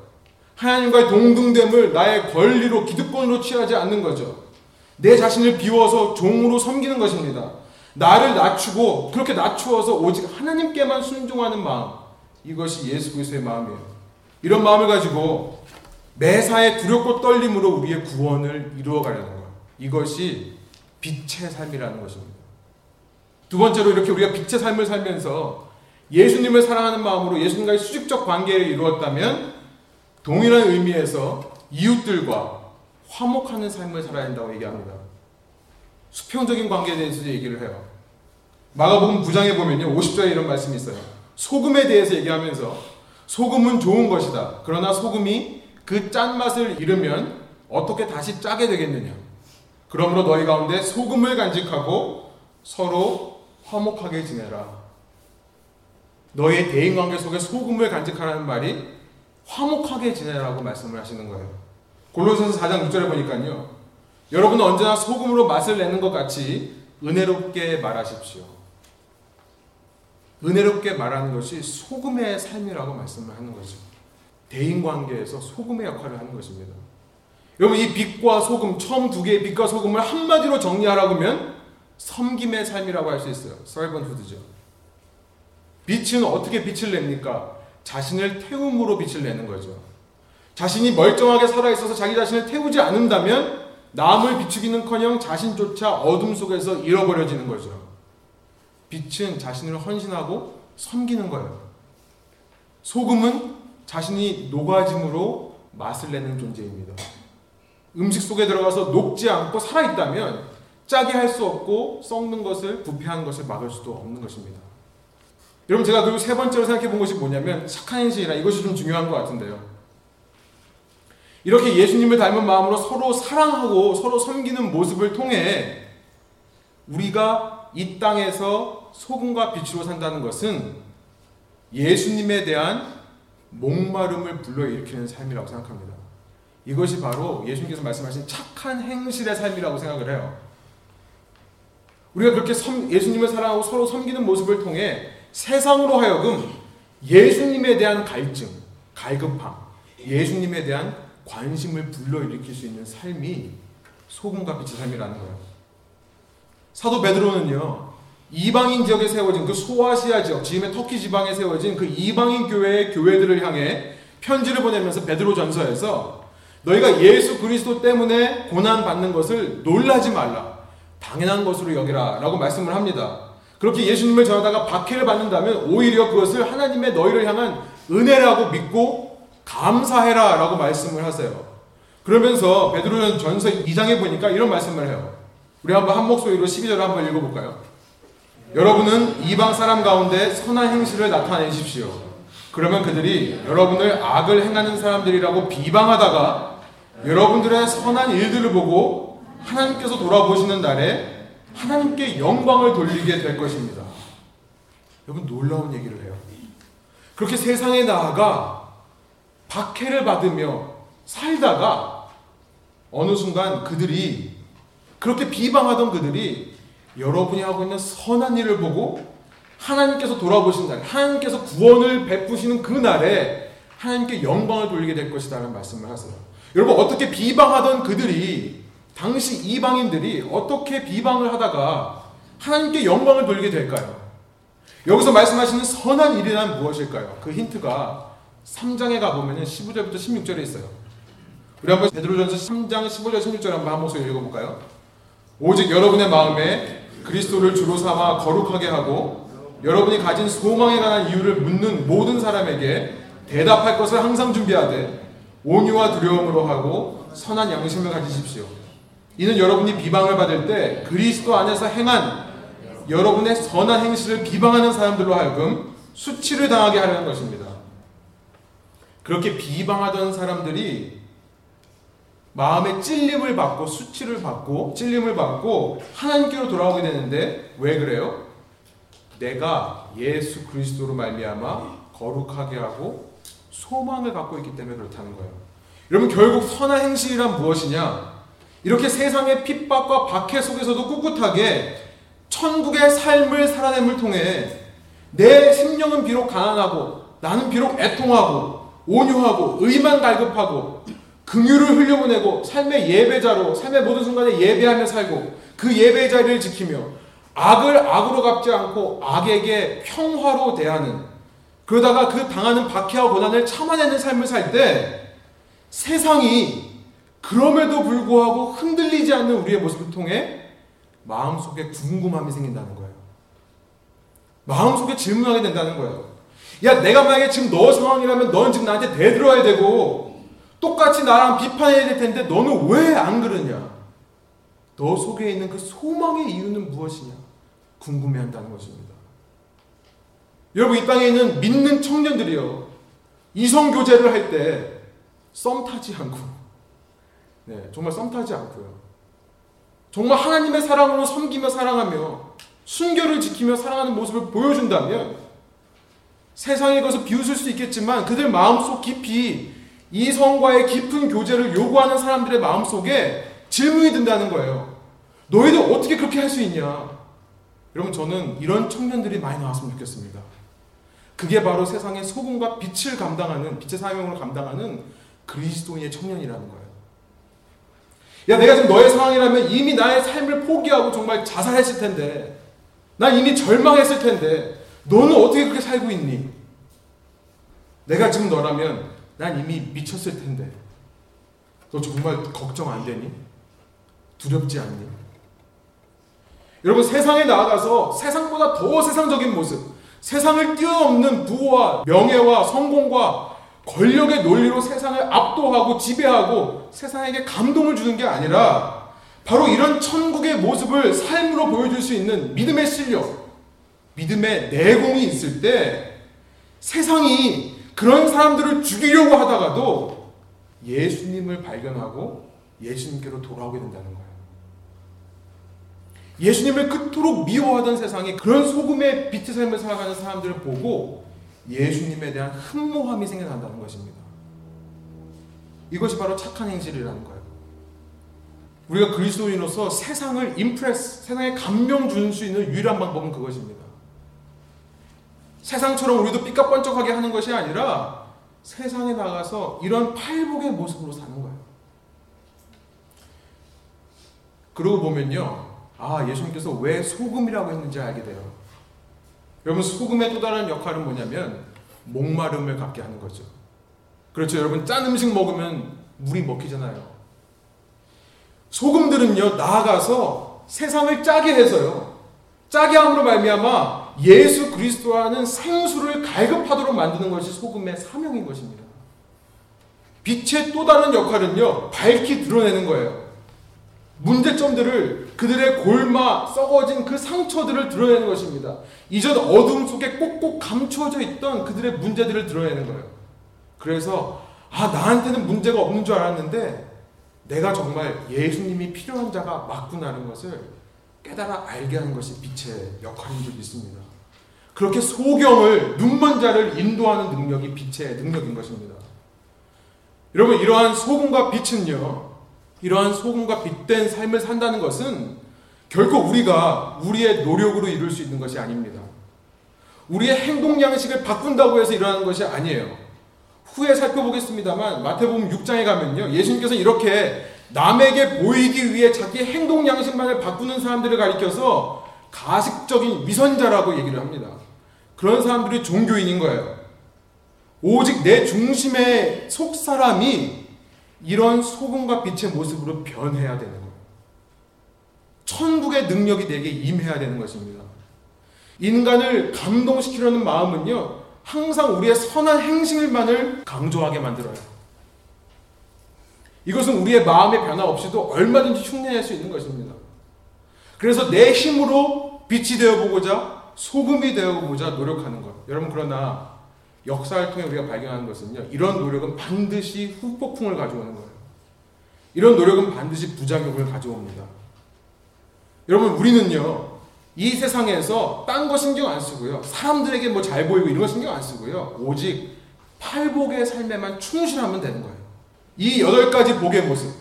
하나님과의 동등됨을 나의 권리로 기득권으로 취하지 않는 거죠. 내 자신을 비워서 종으로 섬기는 것입니다. 나를 낮추고 그렇게 낮추어서 오직 하나님께만 순종하는 마음. 이것이 예수 그리스도의 마음이에요. 이런 마음을 가지고 매사에 두렵고 떨림으로 우리의 구원을 이루어 가려는 거예요. 이것이 빛의 삶이라는 것입니다. 두 번째로 이렇게 우리가 빛의 삶을 살면서 예수님을 사랑하는 마음으로 예수님과의 수직적 관계를 이루었다면 동일한 의미에서 이웃들과 화목하는 삶을 살아야 한다고 얘기합니다. 수평적인 관계에 대해서 얘기를 해요. 마가복음 9장에 보면요. 50절에 이런 말씀이 있어요. 소금에 대해서 얘기하면서 소금은 좋은 것이다. 그러나 소금이 그 짠맛을 잃으면 어떻게 다시 짜게 되겠느냐. 그러므로 너희 가운데 소금을 간직하고 서로 화목하게 지내라. 너의 대인 관계 속에 소금을 간직하라는 말이 화목하게 지내라고 말씀을 하시는 거예요. 골로새서 4장 6절에 보니까요. 여러분은 언제나 소금으로 맛을 내는 것 같이 은혜롭게 말하십시오. 은혜롭게 말하는 것이 소금의 삶이라고 말씀을 하는 거죠. 대인 관계에서 소금의 역할을 하는 것입니다. 여러분 이 빛과 소금 처음 두 개의 빛과 소금을 한마디로 정리하라고 하면 섬김의 삶이라고 할 수 있어요. 서번후드죠. 빛은 어떻게 빛을 냅니까? 자신을 태움으로 빛을 내는 거죠. 자신이 멀쩡하게 살아 있어서 자기 자신을 태우지 않는다면 남을 비추기는커녕 자신조차 어둠 속에서 잃어버려지는 거죠. 빛은 자신을 헌신하고 섬기는 거예요. 소금은 자신이 녹아짐으로 맛을 내는 존재입니다. 음식 속에 들어가서 녹지 않고 살아있다면 짜게 할 수 없고 썩는 것을 부패한 것을 막을 수도 없는 것입니다. 여러분 제가 그리고 세 번째로 생각해 본 것이 뭐냐면 착한 행실이라 이것이 좀 중요한 것 같은데요. 이렇게 예수님을 닮은 마음으로 서로 사랑하고 서로 섬기는 모습을 통해 우리가 이 땅에서 소금과 빛으로 산다는 것은 예수님에 대한 목마름을 불러일으키는 삶이라고 생각합니다. 이것이 바로 예수님께서 말씀하신 착한 행실의 삶이라고 생각을 해요. 우리가 그렇게 예수님을 사랑하고 서로 섬기는 모습을 통해 세상으로 하여금 예수님에 대한 갈증, 갈급함, 예수님에 대한 관심을 불러일으킬 수 있는 삶이 소금과 빛의 삶이라는 거예요. 사도 베드로는요, 이방인 지역에 세워진 그 소아시아 지역, 지금의 터키 지방에 세워진 그 이방인 교회의 교회들을 향해 편지를 보내면서 베드로 전서에서 너희가 예수 그리스도 때문에 고난 받는 것을 놀라지 말라. 당연한 것으로 여기라. 라고 말씀을 합니다. 그렇게 예수님을 전하다가 박해를 받는다면 오히려 그것을 하나님의 너희를 향한 은혜라고 믿고 감사해라 라고 말씀을 하세요. 그러면서 베드로전 전서 2장에 보니까 이런 말씀을 해요. 우리 한번 한 목소리로 12절을 한번 읽어볼까요? 여러분은 이방 사람 가운데 선한 행실을 나타내십시오. 그러면 그들이 여러분을 악을 행하는 사람들이라고 비방하다가 여러분들의 선한 일들을 보고 하나님께서 돌아보시는 날에 하나님께 영광을 돌리게 될 것입니다. 여러분 놀라운 얘기를 해요. 그렇게 세상에 나아가 박해를 받으며 살다가 어느 순간 그들이 그렇게 비방하던 그들이 여러분이 하고 있는 선한 일을 보고 하나님께서 돌아보신 날, 하나님께서 구원을 베푸시는 그 날에 하나님께 영광을 돌리게 될 것이다라는 말씀을 하세요. 여러분 어떻게 비방하던 그들이 당시 이방인들이 어떻게 비방을 하다가 하나님께 영광을 돌리게 될까요? 여기서 말씀하시는 선한 일이란 무엇일까요? 그 힌트가 3장에 가보면 15절부터 16절에 있어요. 우리 한번 베드로전서 3장 15절 16절 한번 한 목소리 읽어볼까요? 오직 여러분의 마음에 그리스도를 주로 삼아 거룩하게 하고 여러분이 가진 소망에 관한 이유를 묻는 모든 사람에게 대답할 것을 항상 준비하되 온유와 두려움으로 하고 선한 양심을 가지십시오. 이는 여러분이 비방을 받을 때 그리스도 안에서 행한 여러분의 선한 행실을 비방하는 사람들로 하여금 수치를 당하게 하려는 것입니다. 그렇게 비방하던 사람들이 마음의 찔림을 받고 수치를 받고 찔림을 받고 하나님께로 돌아오게 되는데 왜 그래요? 내가 예수 그리스도로 말미암아 거룩하게 하고 소망을 갖고 있기 때문에 그렇다는 거예요. 여러분 결국 선한 행실이란 무엇이냐? 이렇게 세상의 핍박과 박해 속에서도 꿋꿋하게 천국의 삶을 살아냄을 통해 내 심령은 비록 가난하고 나는 비록 애통하고 온유하고 의만 갈급하고 긍휼을 흘려보내고 삶의 예배자로 삶의 모든 순간에 예배하며 살고 그 예배 자리를 지키며 악을 악으로 갚지 않고 악에게 평화로 대하는 그러다가 그 당하는 박해와 고난을 참아내는 삶을 살 때 세상이 그럼에도 불구하고 흔들리지 않는 우리의 모습을 통해 마음속에 궁금함이 생긴다는 거예요. 마음속에 질문하게 된다는 거예요. 야, 내가 만약에 지금 너 상황이라면 너는 지금 나한테 대들어야 되고 똑같이 나랑 비판해야 될 텐데 너는 왜 안 그러냐? 너 속에 있는 그 소망의 이유는 무엇이냐? 궁금해 한다는 것입니다. 여러분, 이 땅에 있는 믿는 청년들이요. 이성교제를 할 때 썸 타지 않고, 네, 정말 썸 타지 않고요. 정말 하나님의 사랑으로 섬기며 사랑하며 순결을 지키며 사랑하는 모습을 보여준다면 세상에 것을 비웃을 수 있겠지만 그들 마음속 깊이 이 성과의 깊은 교제를 요구하는 사람들의 마음속에 질문이 든다는 거예요. 너희들 어떻게 그렇게 할 수 있냐? 여러분 저는 이런 청년들이 많이 나왔으면 좋겠습니다. 그게 바로 세상의 소금과 빛을 감당하는 빛의 사명을 감당하는 그리스도인의 청년이라는 거예요. 야 내가 지금 너의 상황이라면 이미 나의 삶을 포기하고 정말 자살했을 텐데 난 이미 절망했을 텐데 너는 어떻게 그렇게 살고 있니? 내가 지금 너라면 난 이미 미쳤을 텐데 너 정말 걱정 안 되니? 두렵지 않니? 여러분 세상에 나아가서 세상보다 더 세상적인 모습 세상을 뛰어넘는 부와 명예와 성공과 권력의 논리로 세상을 압도하고 지배하고 세상에게 감동을 주는 게 아니라 바로 이런 천국의 모습을 삶으로 보여줄 수 있는 믿음의 실력, 믿음의 내공이 있을 때 세상이 그런 사람들을 죽이려고 하다가도 예수님을 발견하고 예수님께로 돌아오게 된다는 거예요. 예수님을 그토록 미워하던 세상에 그런 소금의 빛의 삶을 살아가는 사람들을 보고 예수님에 대한 흠모함이 생겨난다는 것입니다. 이것이 바로 착한 행실이라는 거예요. 우리가 그리스도인으로서 세상을 임프레스, 세상에 감명 주는 수 있는 유일한 방법은 그것입니다. 세상처럼 우리도 삐까뻔쩍하게 하는 것이 아니라 세상에 나가서 이런 팔복의 모습으로 사는 거예요. 그러고 보면요. 아, 예수님께서 왜 소금이라고 했는지 알게 돼요. 여러분, 소금의 또 다른 역할은 뭐냐면 목마름을 갖게 하는 거죠. 그렇죠. 여러분, 짠 음식 먹으면 물이 먹히잖아요. 소금들은요, 나아가서 세상을 짜게 해서요. 짜게 함으로 말미암아 예수 그리스도와는 생수를 갈급하도록 만드는 것이 소금의 사명인 것입니다. 빛의 또 다른 역할은요, 밝히 드러내는 거예요. 문제점들을 그들의 골마 썩어진 그 상처들을 드러내는 것입니다. 이전 어둠 속에 꼭꼭 감춰져 있던 그들의 문제들을 드러내는 거예요. 그래서 아 나한테는 문제가 없는 줄 알았는데 내가 정말 예수님이 필요한 자가 맞구나는 것을 깨달아 알게 하는 것이 빛의 역할인 줄 믿습니다. 그렇게 소경을 눈먼 자를 인도하는 능력이 빛의 능력인 것입니다. 여러분 이러한 소금과 빛은요. 이러한 소금과 빛된 삶을 산다는 것은 결코 우리가 우리의 노력으로 이룰 수 있는 것이 아닙니다. 우리의 행동 양식을 바꾼다고 해서 일어나는 것이 아니에요. 후에 살펴보겠습니다만 마태복음 6장에 가면요. 예수님께서 이렇게 남에게 보이기 위해 자기 행동 양식만을 바꾸는 사람들을 가리켜서 가식적인 위선자라고 얘기를 합니다. 그런 사람들이 종교인인 거예요. 오직 내 중심의 속 사람이 이런 소금과 빛의 모습으로 변해야 되는 거예요. 천국의 능력이 내게 임해야 되는 것입니다. 인간을 감동시키려는 마음은요, 항상 우리의 선한 행실만을 강조하게 만들어요. 이것은 우리의 마음의 변화 없이도 얼마든지 흉내낼 수 있는 것입니다. 그래서 내 힘으로 빛이 되어보고자 소금이 되어보고자 노력하는 것. 여러분 그러나 역사를 통해 우리가 발견하는 것은요. 이런 노력은 반드시 후폭풍을 가져오는 거예요. 이런 노력은 반드시 부작용을 가져옵니다. 여러분 우리는요. 이 세상에서 딴 거 신경 안 쓰고요. 사람들에게 뭐 잘 보이고 이런 거 신경 안 쓰고요. 오직 팔복의 삶에만 충실하면 되는 거예요. 이 여덟 가지 복의 모습,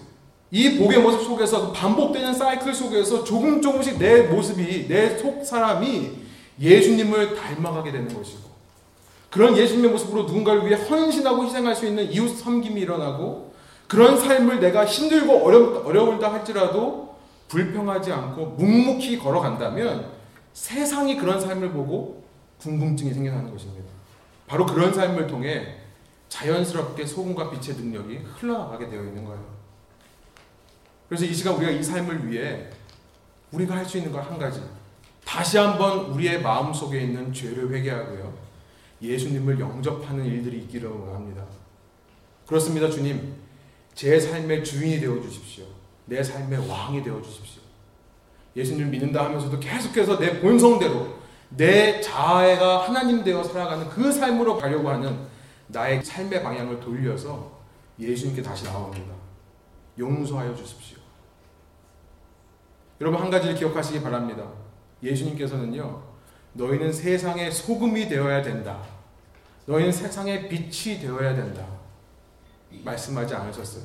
이 복의 모습 속에서 그 반복되는 사이클 속에서 조금 조금씩 내 모습이 내 속 사람이 예수님을 닮아가게 되는 것이고 그런 예수님의 모습으로 누군가를 위해 헌신하고 희생할 수 있는 이웃 섬김이 일어나고 그런 삶을 내가 힘들고 어렵, 어려울다 할지라도 불평하지 않고 묵묵히 걸어간다면 세상이 그런 삶을 보고 궁금증이 생겨나는 것입니다. 바로 그런 삶을 통해 자연스럽게 소금과 빛의 능력이 흘러나가게 되어 있는 거예요. 그래서 이 시간 우리가 이 삶을 위해 우리가 할 수 있는 것한 가지. 다시 한번 우리의 마음 속에 있는 죄를 회개하고요. 예수님을 영접하는 일들이 있기를 원합니다. 그렇습니다, 주님. 제 삶의 주인이 되어 주십시오. 내 삶의 왕이 되어 주십시오. 예수님을 믿는다 하면서도 계속해서 내 본성대로 내 자아가 하나님 되어 살아가는 그 삶으로 가려고 하는 나의 삶의 방향을 돌려서 예수님께 다시 나옵니다. 용서하여 주십시오. 여러분 한 가지를 기억하시기 바랍니다. 예수님께서는요, 너희는 세상의 소금이 되어야 된다. 너희는 세상의 빛이 되어야 된다. 말씀하지 않으셨어요.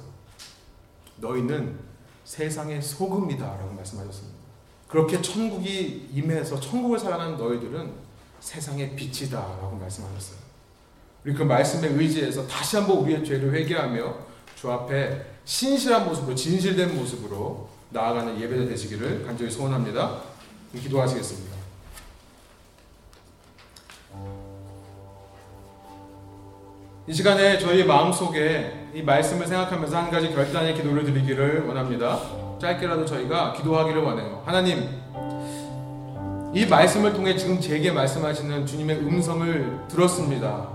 너희는 세상의 소금이다. 라고 말씀하셨습니다. 그렇게 천국이 임해서 천국을 살아가는 너희들은 세상의 빛이다. 라고 말씀하셨어요. 우리 그 말씀에 의지해서 다시 한번 우리의 죄를 회개하며 주 앞에 신실한 모습으로, 진실된 모습으로 나아가는 예배가 되시기를 간절히 소원합니다. 기도하시겠습니다. 이 시간에 저희 마음속에 이 말씀을 생각하면서 한 가지 결단의 기도를 드리기를 원합니다. 짧게라도 저희가 기도하기를 원해요. 하나님, 이 말씀을 통해 지금 제게 말씀하시는 주님의 음성을 들었습니다.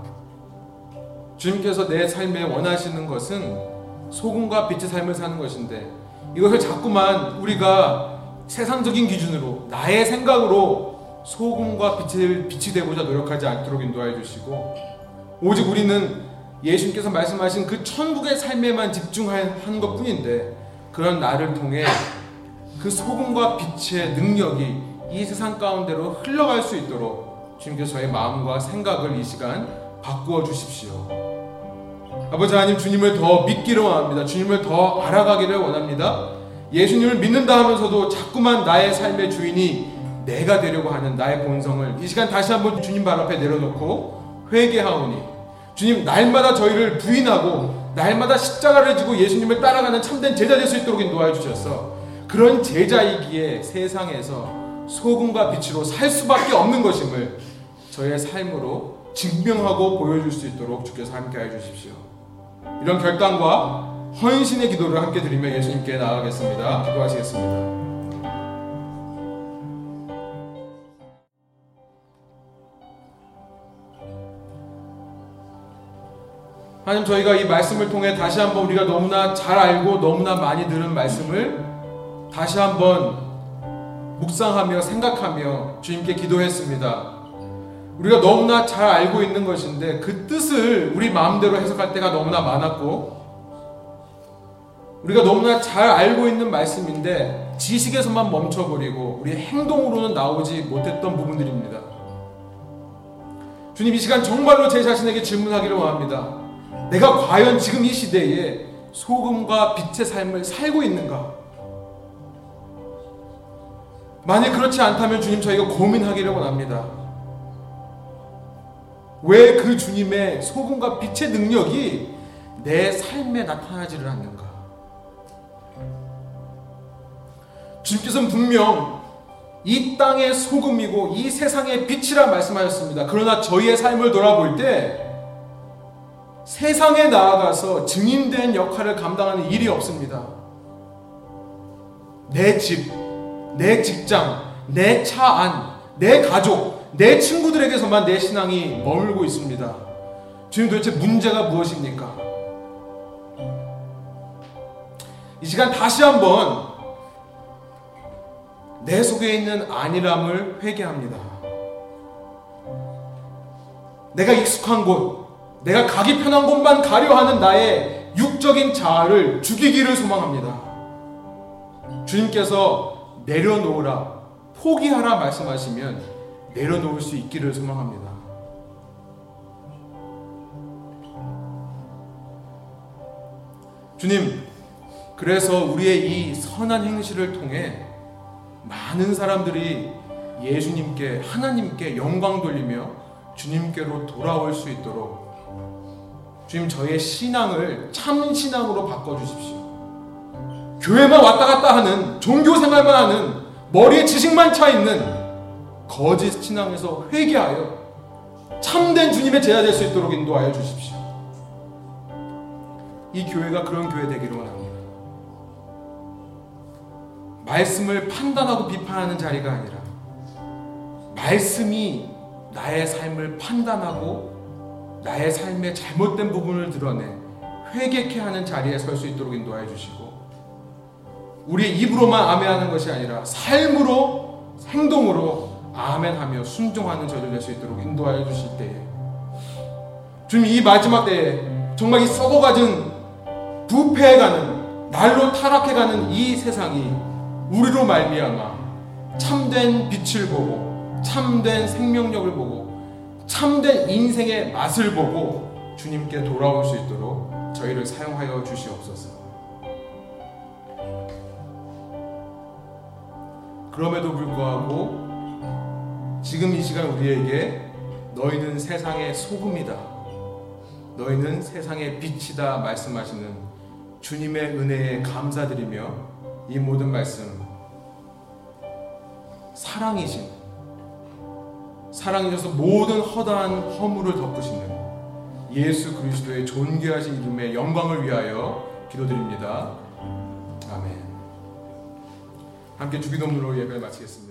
주님께서 내 삶에 원하시는 것은 소금과 빛의 삶을 사는 것인데 이것을 자꾸만 우리가 세상적인 기준으로 나의 생각으로 소금과 빛을 빛이 되고자 노력하지 않도록 인도하여 주시고 오직 우리는 예수님께서 말씀하신 그 천국의 삶에만 집중하는 것 뿐인데 그런 나를 통해 그 소금과 빛의 능력이 이 세상 가운데로 흘러갈 수 있도록 주님께서 저의 마음과 생각을 이 시간 바꾸어 주십시오. 아버지 하나님 주님을 더 믿기를 원합니다. 주님을 더 알아가기를 원합니다. 예수님을 믿는다 하면서도 자꾸만 나의 삶의 주인이 내가 되려고 하는 나의 본성을 이 시간 다시 한번 주님 발 앞에 내려놓고 회개하오니 주님 날마다 저희를 부인하고 날마다 십자가를 지고 예수님을 따라가는 참된 제자 될 수 있도록 인도하여 주셨어. 그런 제자이기에 세상에서 소금과 빛으로 살 수밖에 없는 것임을 저의 삶으로 증명하고 보여줄 수 있도록 주께서 함께해 주십시오. 이런 결단과 헌신의 기도를 함께 드리며 예수님께 나아가겠습니다. 기도하시겠습니다. 하나님 저희가 이 말씀을 통해 다시 한번 우리가 너무나 잘 알고 너무나 많이 들은 말씀을 다시 한번 묵상하며 생각하며 주님께 기도했습니다. 우리가 너무나 잘 알고 있는 것인데 그 뜻을 우리 마음대로 해석할 때가 너무나 많았고 우리가 너무나 잘 알고 있는 말씀인데 지식에서만 멈춰버리고 우리 행동으로는 나오지 못했던 부분들입니다. 주님 이 시간 정말로 제 자신에게 질문하기를 원합니다. 내가 과연 지금 이 시대에 소금과 빛의 삶을 살고 있는가? 만약 그렇지 않다면 주님 저희가 고민하기를 원합니다. 왜 그 주님의 소금과 빛의 능력이 내 삶에 나타나지를 않는가? 주님께서는 분명 이 땅의 소금이고 이 세상의 빛이라 말씀하셨습니다. 그러나 저희의 삶을 돌아볼 때 세상에 나아가서 증인된 역할을 감당하는 일이 없습니다. 내 집, 내 직장, 내 차 안, 내 가족, 내 친구들에게서만 내 신앙이 머물고 있습니다. 주님 도대체 문제가 무엇입니까? 이 시간 다시 한번 내 속에 있는 안일함을 회개합니다. 내가 익숙한 곳, 내가 가기 편한 곳만 가려 하는 나의 육적인 자아를 죽이기를 소망합니다. 주님께서 내려놓으라, 포기하라 말씀하시면 내려놓을 수 있기를 소망합니다. 주님, 그래서 우리의 이 선한 행실을 통해 많은 사람들이 예수님께 하나님께 영광 돌리며 주님께로 돌아올 수 있도록 주님 저의 신앙을 참 신앙으로 바꿔 주십시오. 교회만 왔다 갔다 하는 종교 생활만 하는 머리에 지식만 차 있는 거짓 신앙에서 회개하여 참된 주님의 제자 될 수 있도록 인도하여 주십시오. 이 교회가 그런 교회 되기를 원합니다. 말씀을 판단하고 비판하는 자리가 아니라 말씀이 나의 삶을 판단하고 나의 삶의 잘못된 부분을 드러내 회개케 하는 자리에 설 수 있도록 인도하여 주시고 우리 입으로만 아멘하는 것이 아니라 삶으로 행동으로 아멘하며 순종하는 저들 될 수 있도록 인도하여 주실 때에 주님 이 마지막 때에 정말 이 썩어가진 부패해가는 날로 타락해가는 이 세상이 우리로 말미암아 참된 빛을 보고 참된 생명력을 보고 참된 인생의 맛을 보고 주님께 돌아올 수 있도록 저희를 사용하여 주시옵소서. 그럼에도 불구하고 지금 이 시간 우리에게 너희는 세상의 소금이다. 너희는 세상의 빛이다 말씀하시는 주님의 은혜에 감사드리며 이 모든 말씀 사랑이신 사랑이셔서 모든 허다한 허물을 덮으시는 예수 그리스도의 존귀하신 이름의 영광을 위하여 기도드립니다. 아멘. 함께 주기도문으로 예배를 마치겠습니다.